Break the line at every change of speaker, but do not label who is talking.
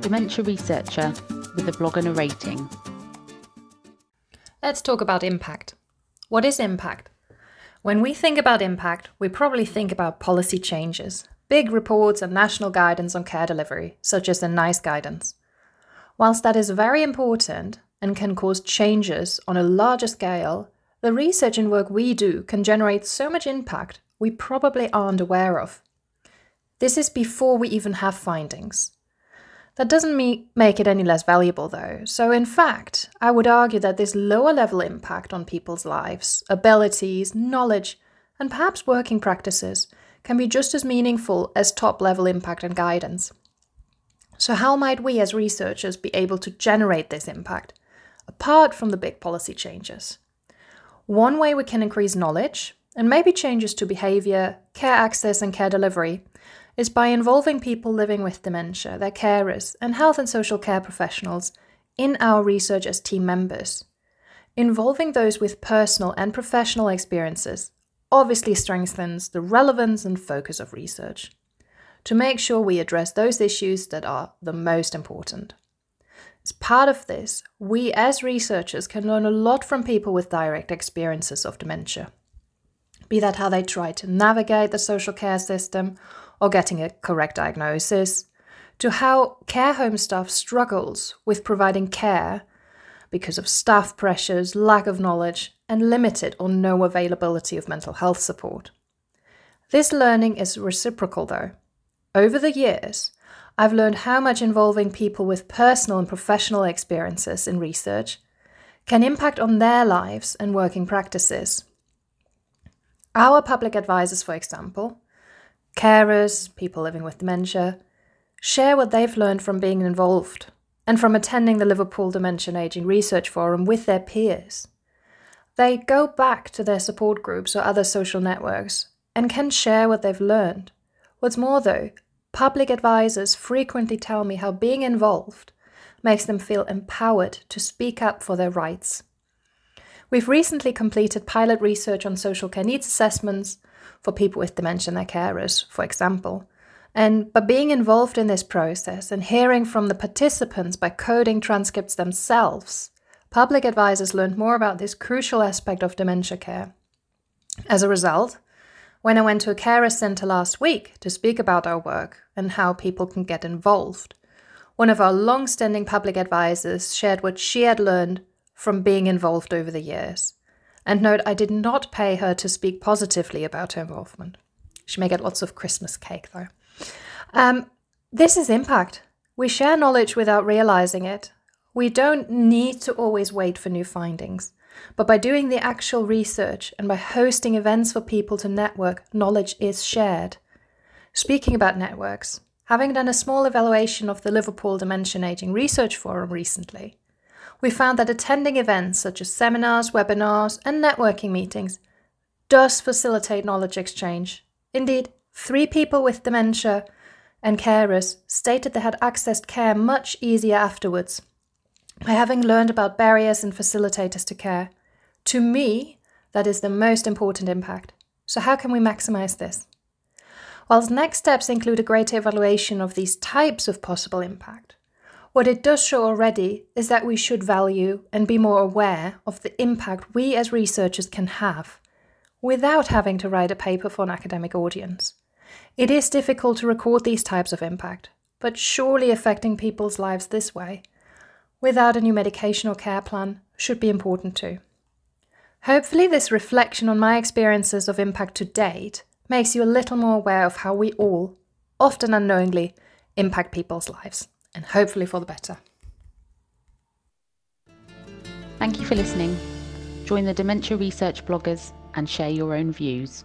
dementia researcher with a blog and a rating.
Let's talk about impact. What is impact? When we think about impact, we probably think about policy changes, big reports, and national guidance on care delivery, such as the NICE guidance. Whilst that is very important and can cause changes on a larger scale, the research and work we do can generate so much impact we probably aren't aware of. This is before we even have findings. That doesn't make it any less valuable, though. So, in fact, I would argue that this lower level impact on people's lives, abilities, knowledge, and perhaps working practices can be just as meaningful as top level impact and guidance. So, how might we as researchers be able to generate this impact, apart from the big policy changes? One way we can increase knowledge, and maybe changes to behavior, care access, and care delivery, is by involving people living with dementia, their carers, and health and social care professionals in our research as team members. Involving those with personal and professional experiences obviously strengthens the relevance and focus of research to make sure we address those issues that are the most important. As part of this, we as researchers can learn a lot from people with direct experiences of dementia. Be that how they try to navigate the social care system or getting a correct diagnosis, to how care home staff struggles with providing care because of staff pressures, lack of knowledge, and limited or no availability of mental health support. This learning is reciprocal though. Over the years, I've learned how much involving people with personal and professional experiences in research can impact on their lives and working practices. Our public advisors, for example, carers, people living with dementia, share what they've learned from being involved and from attending the Liverpool Dementia and Aging Research Forum with their peers. They go back to their support groups or other social networks and can share what they've learned. What's more, though, public advisors frequently tell me how being involved makes them feel empowered to speak up for their rights. We've recently completed pilot research on social care needs assessments for people with dementia and their carers, for example. And by being involved in this process and hearing from the participants by coding transcripts themselves, public advisors learned more about this crucial aspect of dementia care. As a result, when I went to a carer centre last week to speak about our work and how people can get involved, one of our long standing public advisors shared what she had learned from being involved over the years. And note, I did not pay her to speak positively about her involvement. She may get lots of Christmas cake, though. Um, this is impact. We share knowledge without realizing it. We don't need to always wait for new findings. But by doing the actual research and by hosting events for people to network, knowledge is shared. Speaking about networks, having done a small evaluation of the Liverpool Dementia Aging Research Forum recently, we found that attending events such as seminars, webinars, and networking meetings does facilitate knowledge exchange. Indeed, three people with dementia and carers stated they had accessed care much easier afterwards by having learned about barriers and facilitators to care. To me, that is the most important impact. So, how can we maximize this? Whilst next steps include a greater evaluation of these types of possible impact, what it does show already is that we should value and be more aware of the impact we as researchers can have without having to write a paper for an academic audience. It is difficult to record these types of impact, but surely affecting people's lives this way, without a new medication or care plan, should be important too. Hopefully, this reflection on my experiences of impact to date makes you a little more aware of how we all, often unknowingly, impact people's lives and hopefully for the better.
Thank you for listening. Join the Dementia Research bloggers and share your own views.